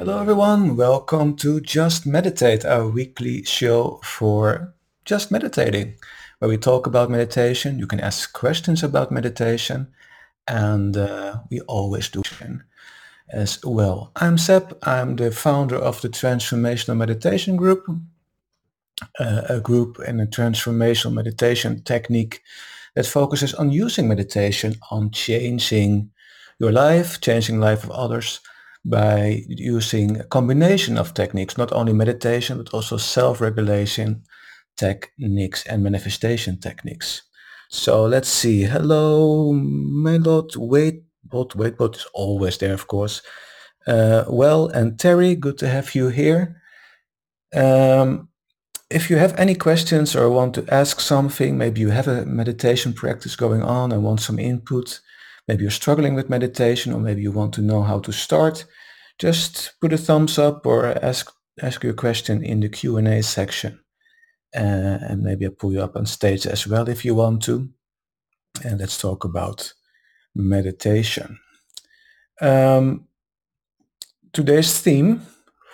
Hello everyone, welcome to Just Meditate, our weekly show for just meditating, where we talk about meditation. You can ask questions about meditation, and uh, we always do as well. I'm Seb, I'm the founder of the Transformational Meditation Group, uh, a group and a transformational meditation technique that focuses on using meditation on changing your life, changing life of others, by using a combination of techniques, not only meditation, but also self-regulation techniques and manifestation techniques. So let's see. Hello, Melot. Wait, bot, wait, is always there, of course. Uh, well, and Terry, good to have you here. Um, if you have any questions or want to ask something, maybe you have a meditation practice going on and want some input, maybe you're struggling with meditation or maybe you want to know how to start, just put a thumbs up or ask ask your question in the Q&A section. Uh, and maybe I'll pull you up on stage as well if you want to. And let's talk about meditation. Um, today's theme,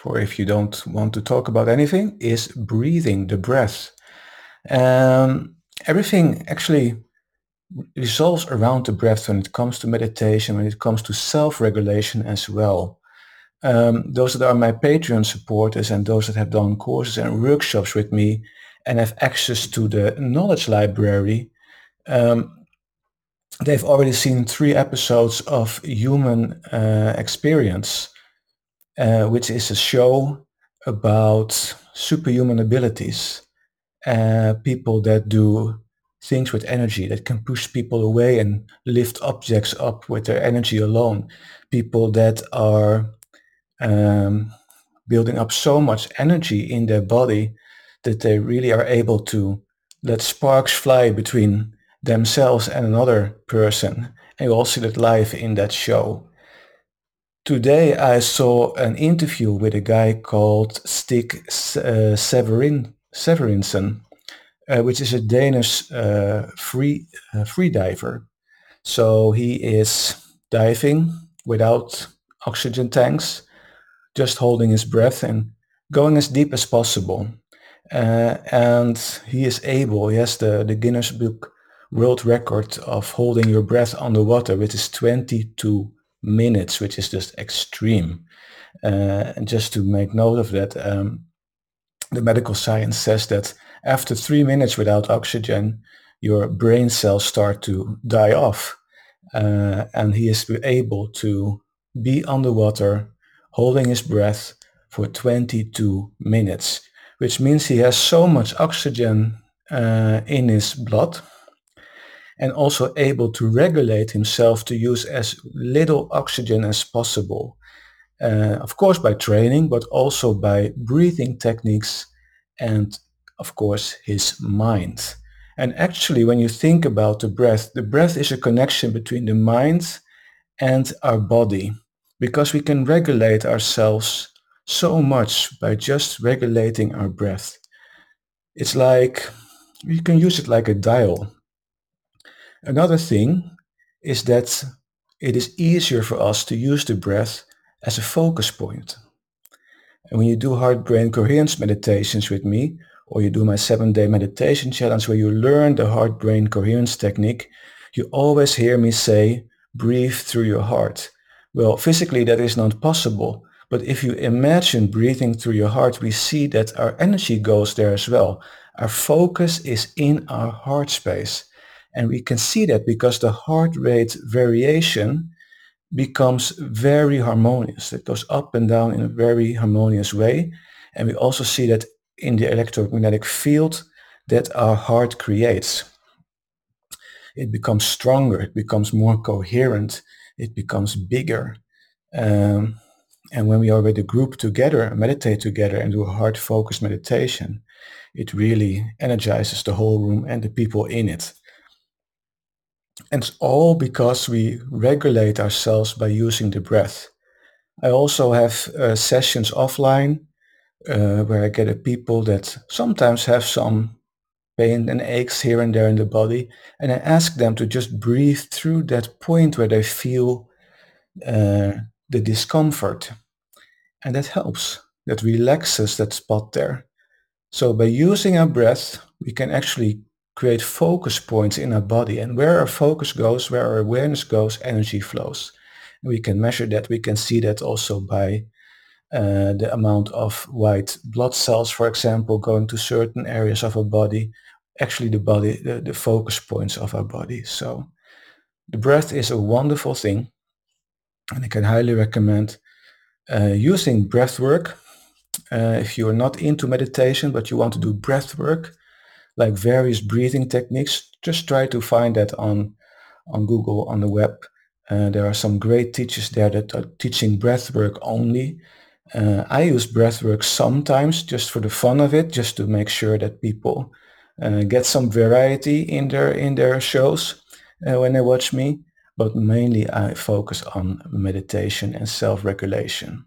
for if you don't want to talk about anything, is breathing, the breath. Um, everything actually resolves around the breath when it comes to meditation, when it comes to self-regulation as well. Um, those that are my Patreon supporters and those that have done courses and workshops with me and have access to the knowledge library, um, they've already seen three episodes of Human uh, Experience, uh, which is a show about superhuman abilities, uh, people that do things with energy that can push people away and lift objects up with their energy alone. People that are um, building up so much energy in their body that they really are able to let sparks fly between themselves and another person. And you all see that live in that show. Today I saw an interview with a guy called Stig uh, Severin, Severinsen, uh, which is a Danish uh, free uh, free diver. So he is diving without oxygen tanks, just holding his breath and going as deep as possible. Uh, and he is able, he has the, the Guinness Book World Record of holding your breath underwater, which is 22 minutes, which is just extreme. Uh, and just to make note of that, um, the medical science says that after three minutes without oxygen, your brain cells start to die off. Uh, and he is able to be underwater holding his breath for 22 minutes, which means he has so much oxygen uh, in his blood and also able to regulate himself to use as little oxygen as possible. Uh, of course by training, but also by breathing techniques and of course his mind. And actually when you think about the breath, the breath is a connection between the mind and our body because we can regulate ourselves so much by just regulating our breath. It's like, you can use it like a dial. Another thing is that it is easier for us to use the breath as a focus point. And when you do heart-brain coherence meditations with me, or you do my seven-day meditation challenge where you learn the heart-brain coherence technique, you always hear me say, breathe through your heart. Well, physically that is not possible. But if you imagine breathing through your heart, we see that our energy goes there as well. Our focus is in our heart space. And we can see that because the heart rate variation becomes very harmonious. It goes up and down in a very harmonious way. And we also see that in the electromagnetic field that our heart creates. It becomes stronger, it becomes more coherent, it becomes bigger. Um, and when we are with a group together, meditate together and do a heart focused meditation, it really energizes the whole room and the people in it. And it's all because we regulate ourselves by using the breath. I also have uh, sessions offline uh, where I get people that sometimes have some pain and aches here and there in the body. And I ask them to just breathe through that point where they feel uh, the discomfort. And that helps. That relaxes that spot there. So by using our breath, we can actually create focus points in our body. And where our focus goes, where our awareness goes, energy flows. And we can measure that. We can see that also by uh, the amount of white blood cells, for example, going to certain areas of our body, actually the body, the, the focus points of our body. So the breath is a wonderful thing. And I can highly recommend uh, using breath work. Uh, if you are not into meditation, but you want to do breath work, like various breathing techniques, just try to find that on, on Google, on the web. Uh, there are some great teachers there that are teaching breath work only. Uh, I use breathwork sometimes just for the fun of it, just to make sure that people uh, get some variety in their in their shows uh, when they watch me but mainly I focus on meditation and self-regulation.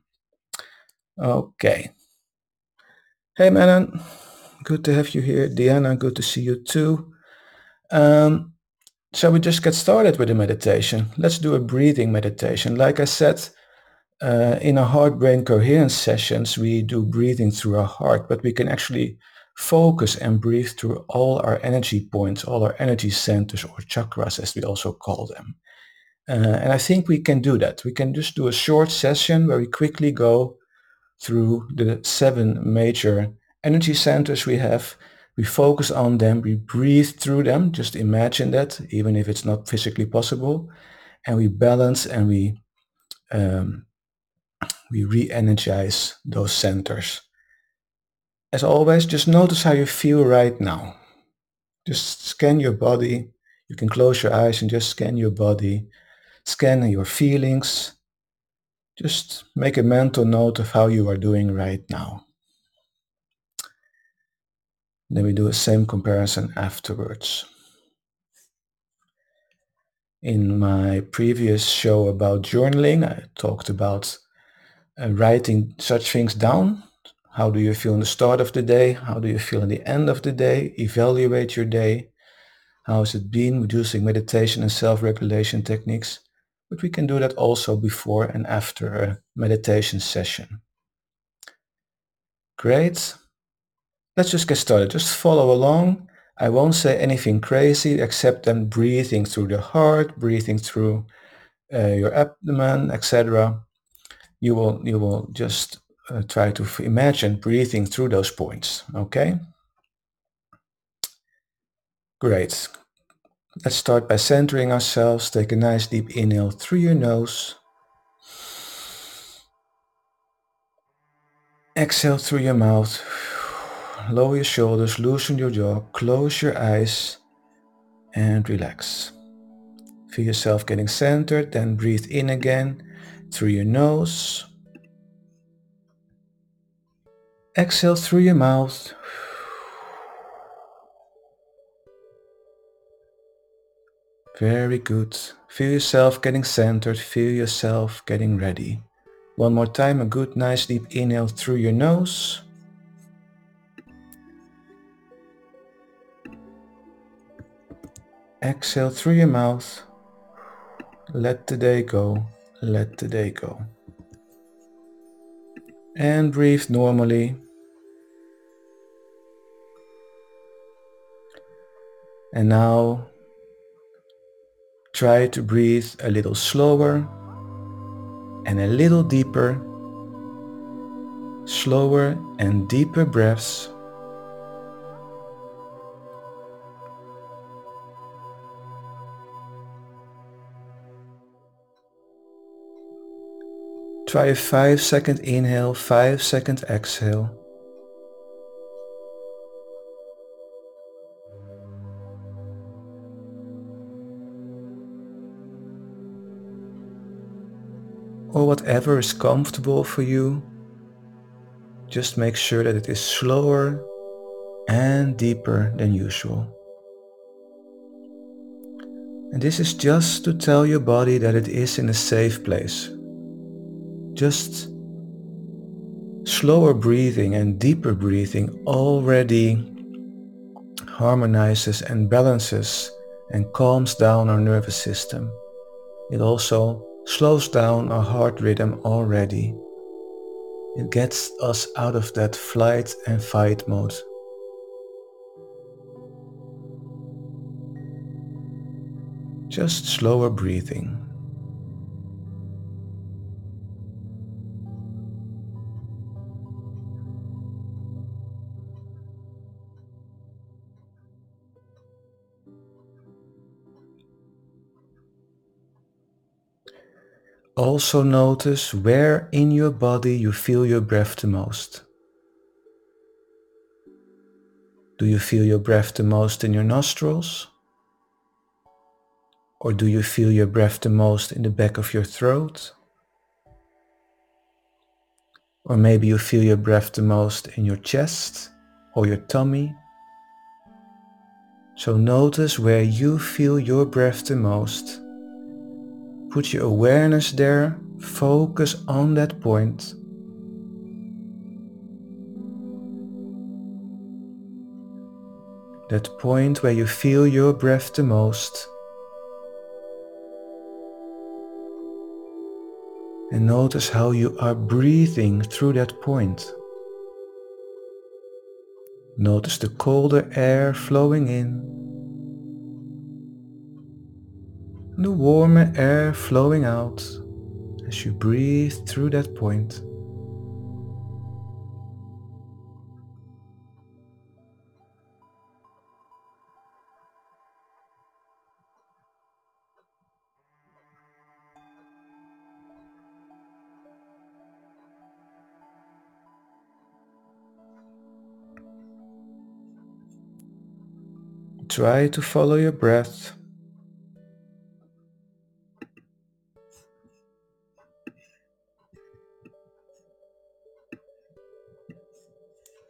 Okay. Hey Manon, good to have you here. Diana, good to see you too. Um, shall we just get started with the meditation? Let's do a breathing meditation. Like I said, uh, in our heart-brain coherence sessions, we do breathing through our heart, but we can actually focus and breathe through all our energy points, all our energy centers or chakras, as we also call them. Uh, and I think we can do that. We can just do a short session where we quickly go through the seven major energy centers we have. We focus on them, we breathe through them, just imagine that, even if it's not physically possible. And we balance and we, um, we re-energize those centers. As always, just notice how you feel right now. Just scan your body. You can close your eyes and just scan your body Scan your feelings. Just make a mental note of how you are doing right now. Then we do a same comparison afterwards. In my previous show about journaling, I talked about uh, writing such things down. How do you feel in the start of the day? How do you feel in the end of the day? Evaluate your day. How has it been using meditation and self-regulation techniques? but we can do that also before and after a meditation session. Great. Let's just get started. Just follow along. I won't say anything crazy except then breathing through the heart, breathing through uh, your abdomen, etc. You will you will just uh, try to imagine breathing through those points. Okay. Great. Let's start by centering ourselves. Take a nice deep inhale through your nose. Exhale through your mouth. Lower your shoulders, loosen your jaw, close your eyes and relax. Feel yourself getting centered, then breathe in again through your nose. Exhale through your mouth. Very good. Feel yourself getting centered. Feel yourself getting ready. One more time, a good nice deep inhale through your nose. Exhale through your mouth. Let the day go. Let the day go. And breathe normally. And now Try to breathe a little slower and a little deeper. Slower and deeper breaths. Try a 5 second inhale, 5 second exhale. or whatever is comfortable for you. Just make sure that it is slower and deeper than usual. And this is just to tell your body that it is in a safe place. Just slower breathing and deeper breathing already harmonizes and balances and calms down our nervous system. It also slows down our heart rhythm already. It gets us out of that flight and fight mode. Just slower breathing. Also notice where in your body you feel your breath the most. Do you feel your breath the most in your nostrils? Or do you feel your breath the most in the back of your throat? Or maybe you feel your breath the most in your chest or your tummy. So notice where you feel your breath the most Put your awareness there, focus on that point. That point where you feel your breath the most. And notice how you are breathing through that point. Notice the colder air flowing in the warmer air flowing out as you breathe through that point. Try to follow your breath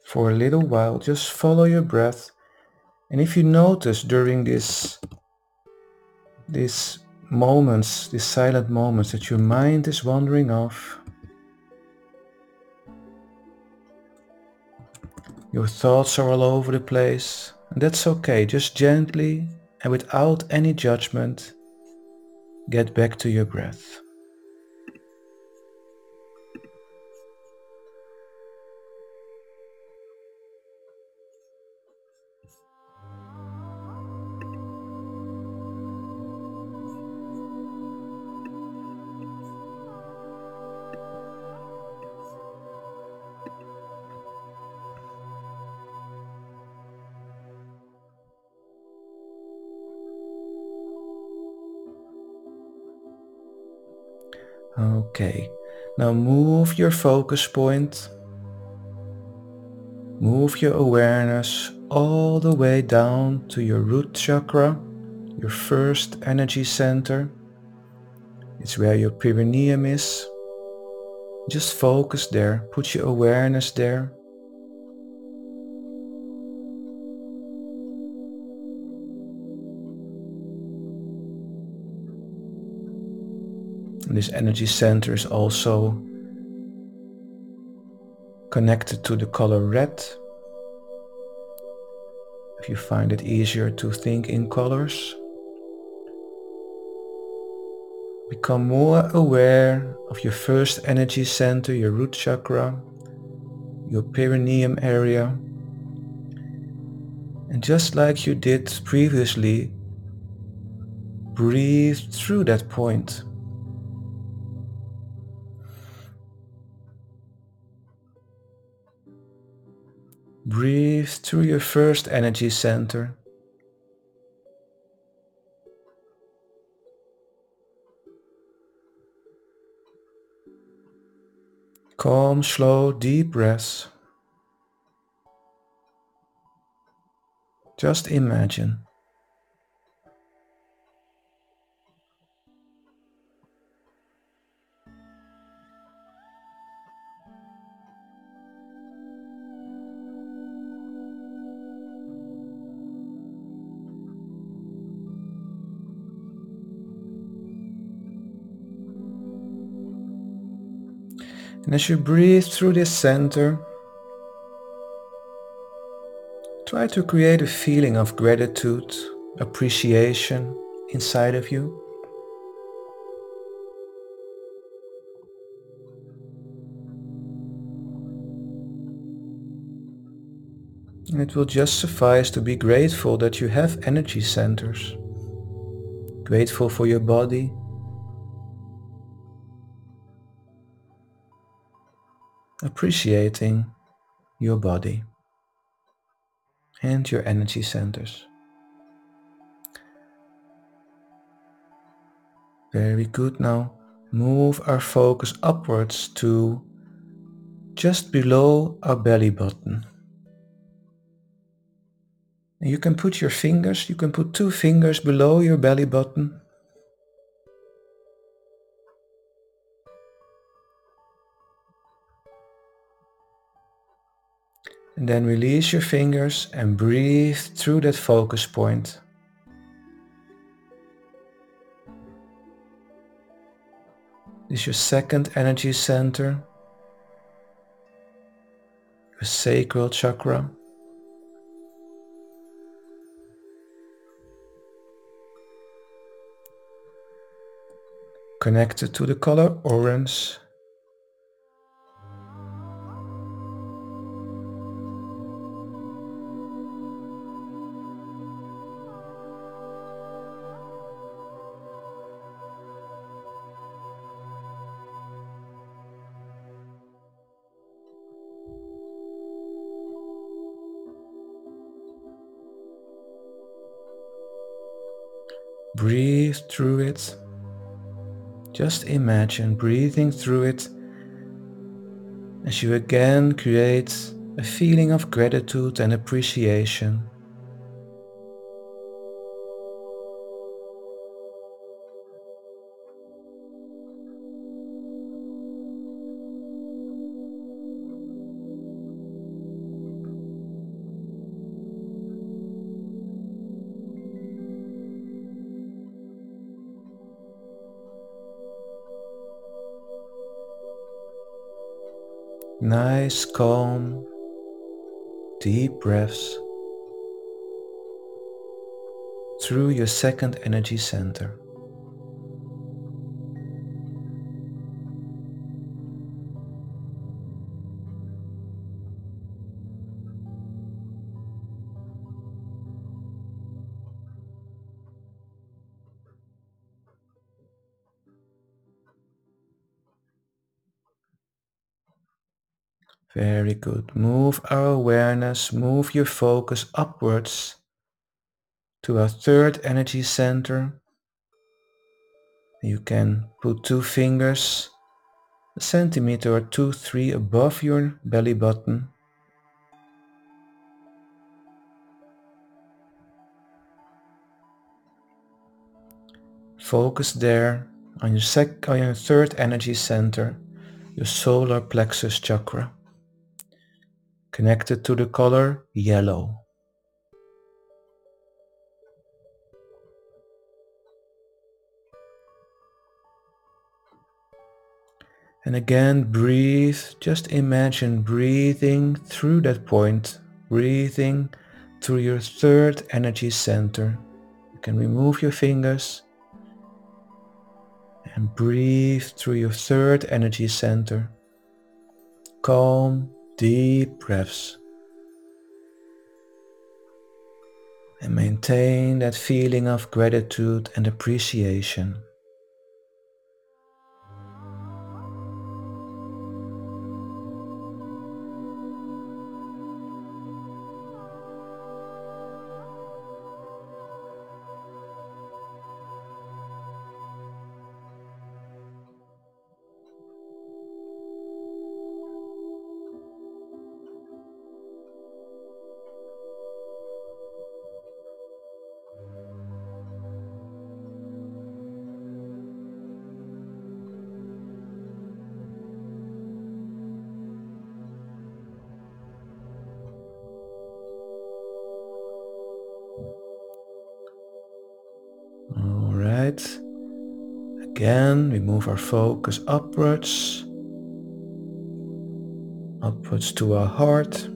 for a little while. Just follow your breath. And if you notice during this, these moments, these silent moments that your mind is wandering off, your thoughts are all over the place, and that's okay. Just gently and without any judgment, get back to your breath. Okay, now move your focus point, move your awareness all the way down to your root chakra, your first energy center. It's where your perineum is. Just focus there, put your awareness there. This energy center is also connected to the color red. If you find it easier to think in colors, become more aware of your first energy center, your root chakra, your perineum area. And just like you did previously, breathe through that point. Breathe through your first energy center. Calm, slow, deep breaths. Just imagine And as you breathe through this center, try to create a feeling of gratitude, appreciation inside of you. And it will just suffice to be grateful that you have energy centers. Grateful for your body, Appreciating your body and your energy centers. Very good. Now move our focus upwards to just below our belly button. You can put your fingers, you can put two fingers below your belly button. Then release your fingers and breathe through that focus point. This is your second energy center, your sacral chakra. connected to the color orange. Breathe through it. Just imagine breathing through it as you again create a feeling of gratitude and appreciation. Nice, calm, deep breaths through your second energy center. Very good. Move our awareness, move your focus upwards to our third energy center. You can put two fingers a centimeter or two, three above your belly button. Focus there on your, sec- on your third energy center, your solar plexus chakra connected to the color yellow. And again, breathe. Just imagine breathing through that point, breathing through your third energy center. You can remove your fingers and breathe through your third energy center. Calm, deep breaths and maintain that feeling of gratitude and appreciation. Again, we move our focus upwards, upwards to our heart,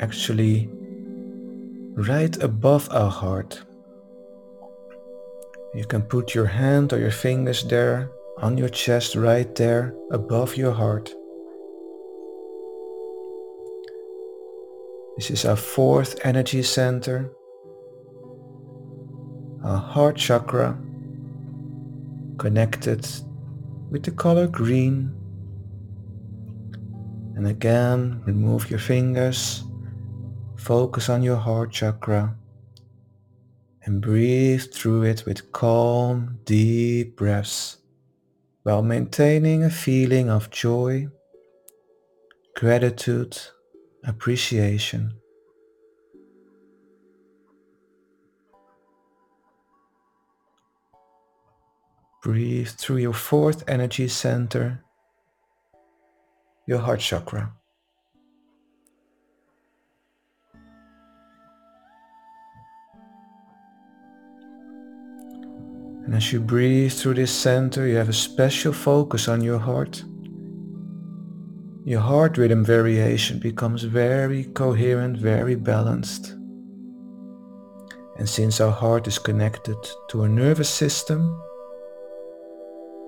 actually right above our heart. You can put your hand or your fingers there on your chest right there above your heart. This is our fourth energy center, our heart chakra, connected with the color green. And again, remove your fingers, focus on your heart chakra, and breathe through it with calm, deep breaths while maintaining a feeling of joy, gratitude, appreciation. Breathe through your fourth energy center, your heart chakra. And as you breathe through this center, you have a special focus on your heart. Your heart rhythm variation becomes very coherent, very balanced. And since our heart is connected to our nervous system,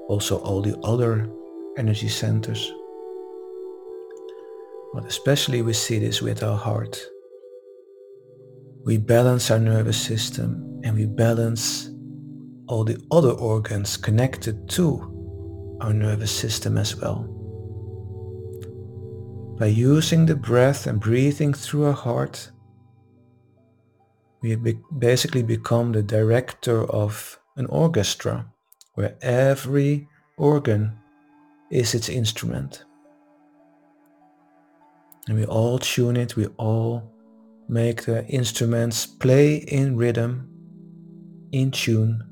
also all the other energy centers, but especially we see this with our heart. We balance our nervous system and we balance all the other organs connected to our nervous system as well. By using the breath and breathing through our heart, we basically become the director of an orchestra where every organ is its instrument. And we all tune it, we all make the instruments play in rhythm, in tune,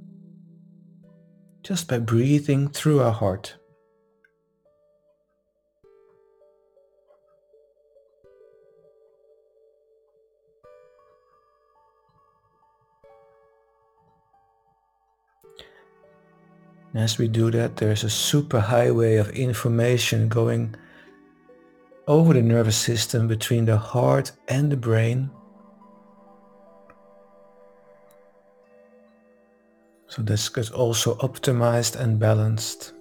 just by breathing through our heart. As we do that, there's a super highway of information going over the nervous system between the heart and the brain. So this gets also optimized and balanced.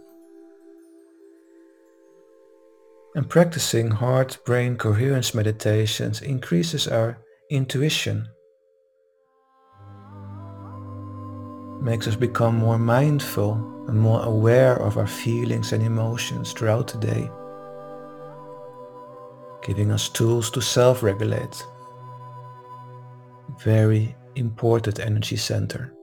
And practicing heart-brain coherence meditations increases our intuition, makes us become more mindful and more aware of our feelings and emotions throughout the day, giving us tools to self-regulate. Very important energy center.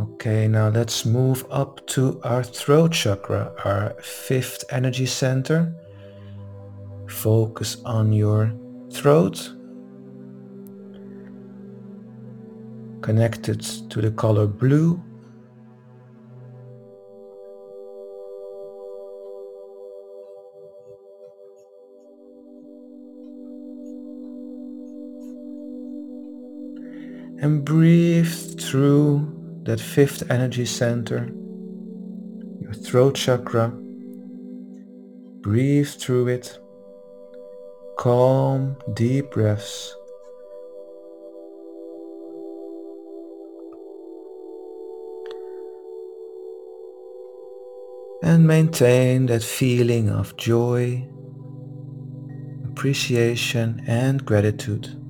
Okay, now let's move up to our throat chakra, our fifth energy center. Focus on your throat. Connected to the color blue. And breathe through that fifth energy center, your throat chakra. Breathe through it. Calm, deep breaths. And maintain that feeling of joy, appreciation and gratitude.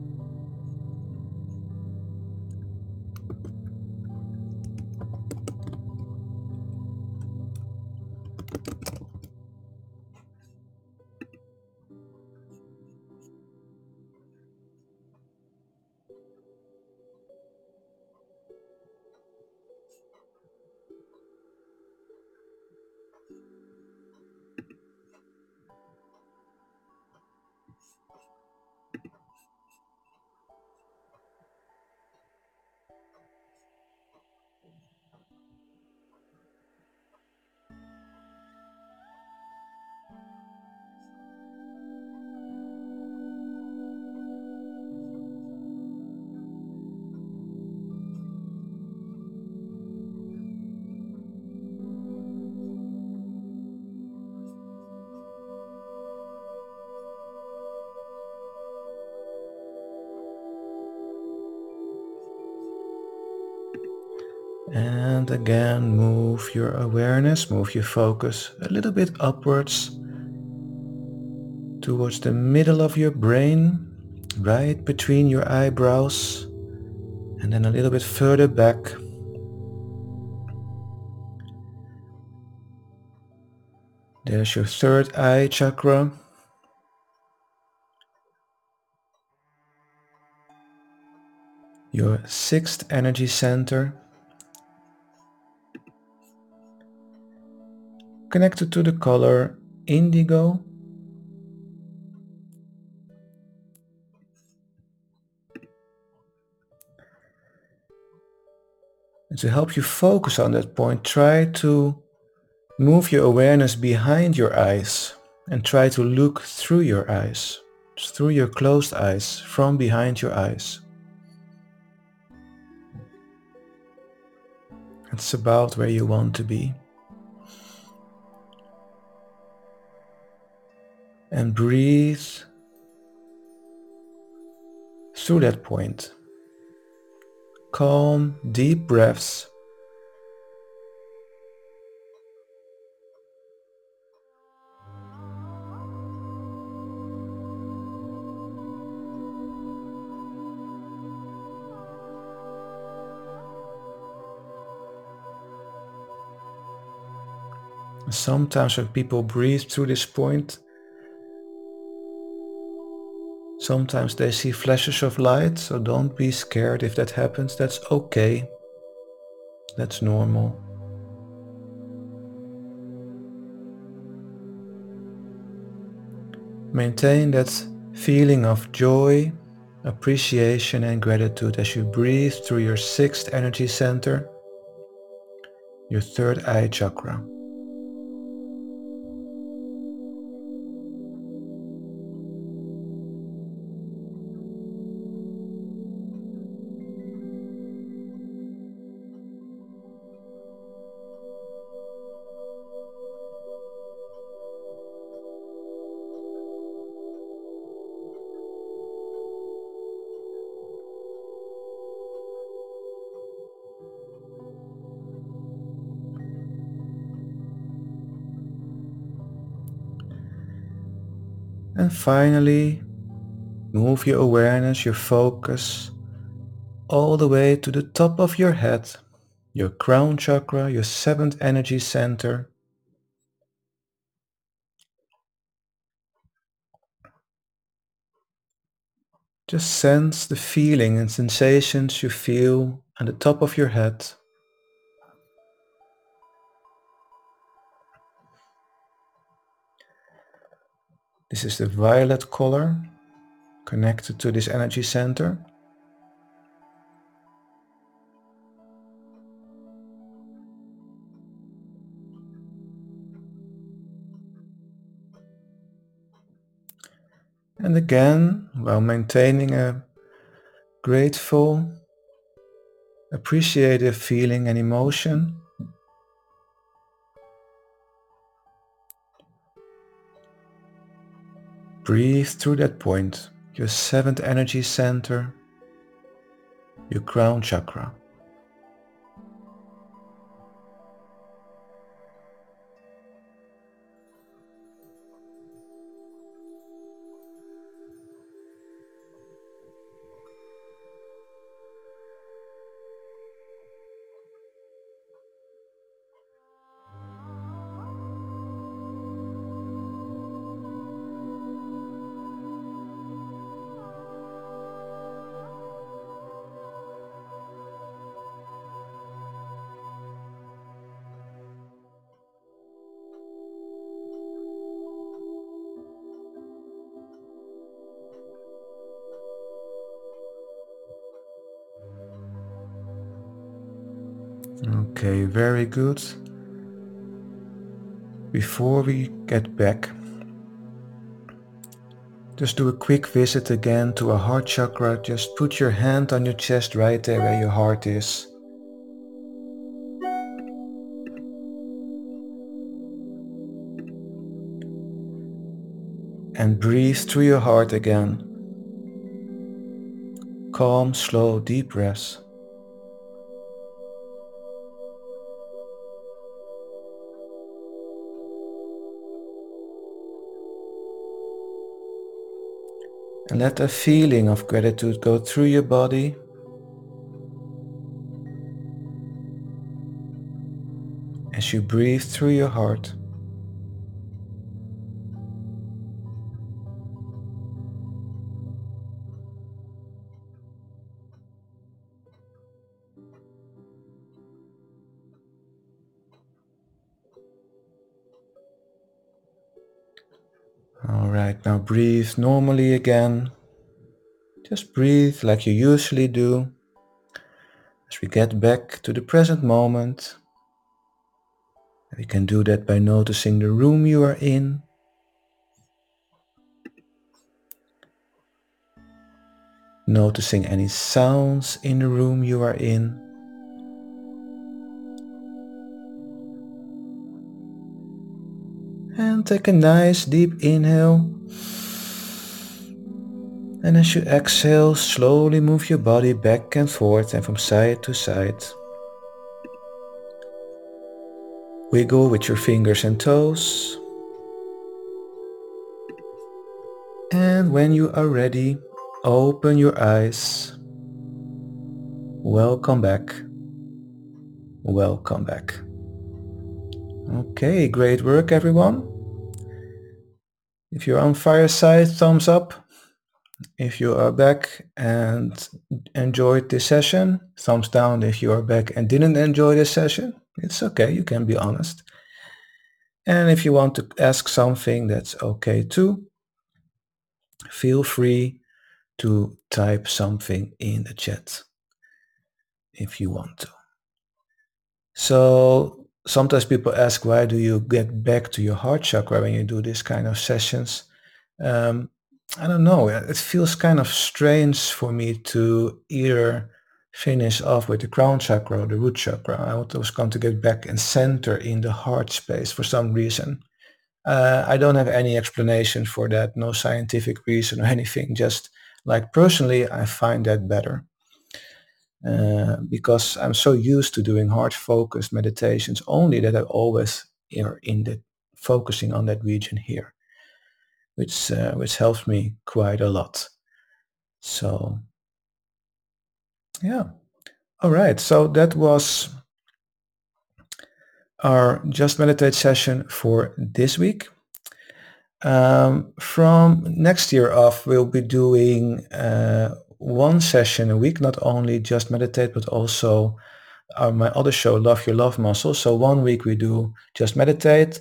And again, move your awareness, move your focus a little bit upwards towards the middle of your brain, right between your eyebrows, and then a little bit further back. There's your third eye chakra. Your sixth energy center. Connected to the color indigo. And to help you focus on that point, try to move your awareness behind your eyes and try to look through your eyes, through your closed eyes, from behind your eyes. It's about where you want to be. And breathe through that point. Calm, deep breaths. Sometimes when people breathe through this point, sometimes they see flashes of light, so don't be scared if that happens. That's okay. That's normal. Maintain that feeling of joy, appreciation and gratitude as you breathe through your sixth energy center, your third eye chakra. And finally, move your awareness, your focus all the way to the top of your head, your crown chakra, your seventh energy center. Just sense the feeling and sensations you feel at the top of your head. This is the violet color connected to this energy center. And again, while maintaining a grateful, appreciative feeling and emotion, Breathe through that point, your seventh energy center, your crown chakra. Very good. Before we get back, just do a quick visit again to our heart chakra. Just put your hand on your chest right there where your heart is. And breathe through your heart again. Calm, slow, deep breaths. And let a feeling of gratitude go through your body. As you breathe through your heart. All right, now breathe normally again. Just breathe like you usually do. As we get back to the present moment, we can do that by noticing the room you are in. Noticing any sounds in the room you are in. Take a nice deep inhale. And as you exhale, slowly move your body back and forth and from side to side. Wiggle with your fingers and toes. And when you are ready, open your eyes. Welcome back. Welcome back. Okay, great work everyone. If you're on fireside, thumbs up. If you are back and enjoyed this session, thumbs down if you are back and didn't enjoy this session. It's okay, you can be honest. And if you want to ask something, that's okay too. Feel free to type something in the chat if you want to. So sometimes people ask, why do you get back to your heart chakra when you do this kind of sessions? Um, I don't know. It feels kind of strange for me to either finish off with the crown chakra or the root chakra. I was going to get back and center in the heart space for some reason. Uh, I don't have any explanation for that, no scientific reason or anything. Just like personally, I find that better. Uh, because I'm so used to doing heart focused meditations only that I always are in the focusing on that region here, which uh, which helps me quite a lot. So yeah, all right. So that was our Just Meditate session for this week. Um, from next year off, we'll be doing uh, one session a week, not only just meditate, but also uh, my other show, Love Your Love Muscle. So one week we do just meditate.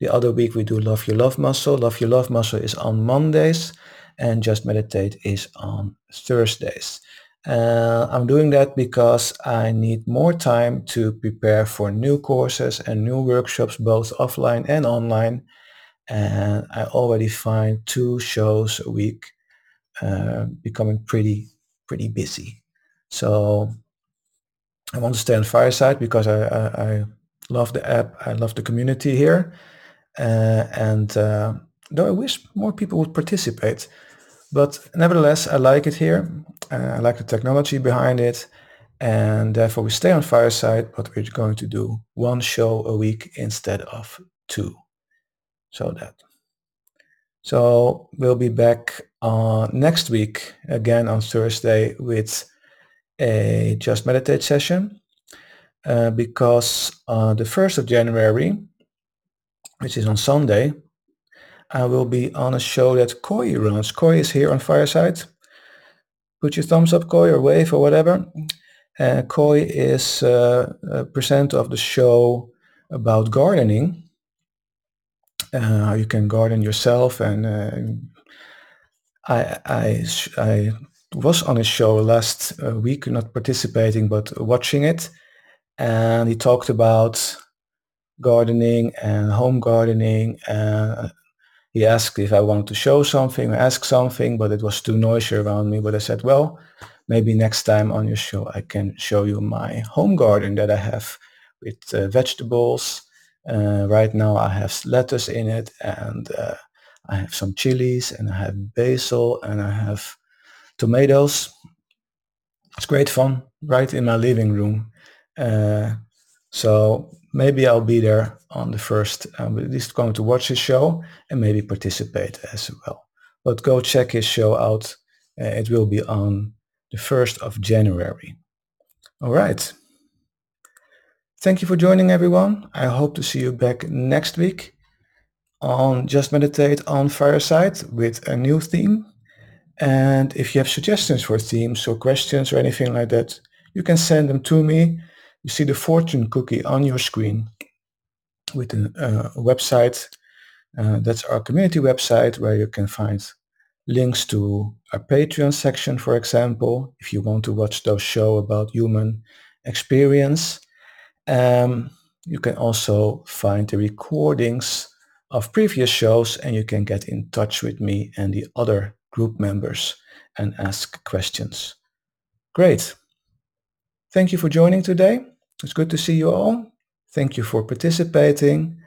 The other week we do Love Your Love Muscle. Love Your Love Muscle is on Mondays and Just Meditate is on Thursdays. Uh, I'm doing that because I need more time to prepare for new courses and new workshops, both offline and online. And I already find two shows a week uh, becoming pretty pretty busy. So I want to stay on Fireside because I, I, I love the app. I love the community here, uh, and uh, though I wish more people would participate, but nevertheless I like it here. Uh, I like the technology behind it, and therefore we stay on Fireside. But we're going to do one show a week instead of two. So that. So we'll be back uh, next week again on Thursday with a Just Meditate session uh, because uh, the 1st of January, which is on Sunday, I will be on a show that Koi runs. Koi is here on Fireside. Put your thumbs up, Koi, or wave or whatever. Uh, Koi is uh, a presenter of the show about gardening uh, you can garden yourself. And uh, I, I, I was on his show last uh, week, not participating, but watching it. And he talked about gardening and home gardening. And he asked if I wanted to show something or ask something, but it was too noisy around me. But I said, well, maybe next time on your show I can show you my home garden that I have with uh, vegetables uh, right now I have lettuce in it and uh, I have some chilies and I have basil and I have tomatoes. It's great fun right in my living room. Uh, so maybe I'll be there on the first. I'm at least going to watch the show and maybe participate as well. but go check his show out. Uh, it will be on the 1st of January. All right. Thank you for joining everyone. I hope to see you back next week on Just Meditate on Fireside with a new theme. And if you have suggestions for themes or questions or anything like that, you can send them to me. You see the fortune cookie on your screen with a uh, website. Uh, that's our community website where you can find links to our Patreon section, for example, if you want to watch those shows about human experience. Um, you can also find the recordings of previous shows and you can get in touch with me and the other group members and ask questions. Great. Thank you for joining today. It's good to see you all. Thank you for participating.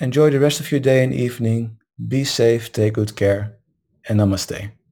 Enjoy the rest of your day and evening. Be safe, take good care, and namaste.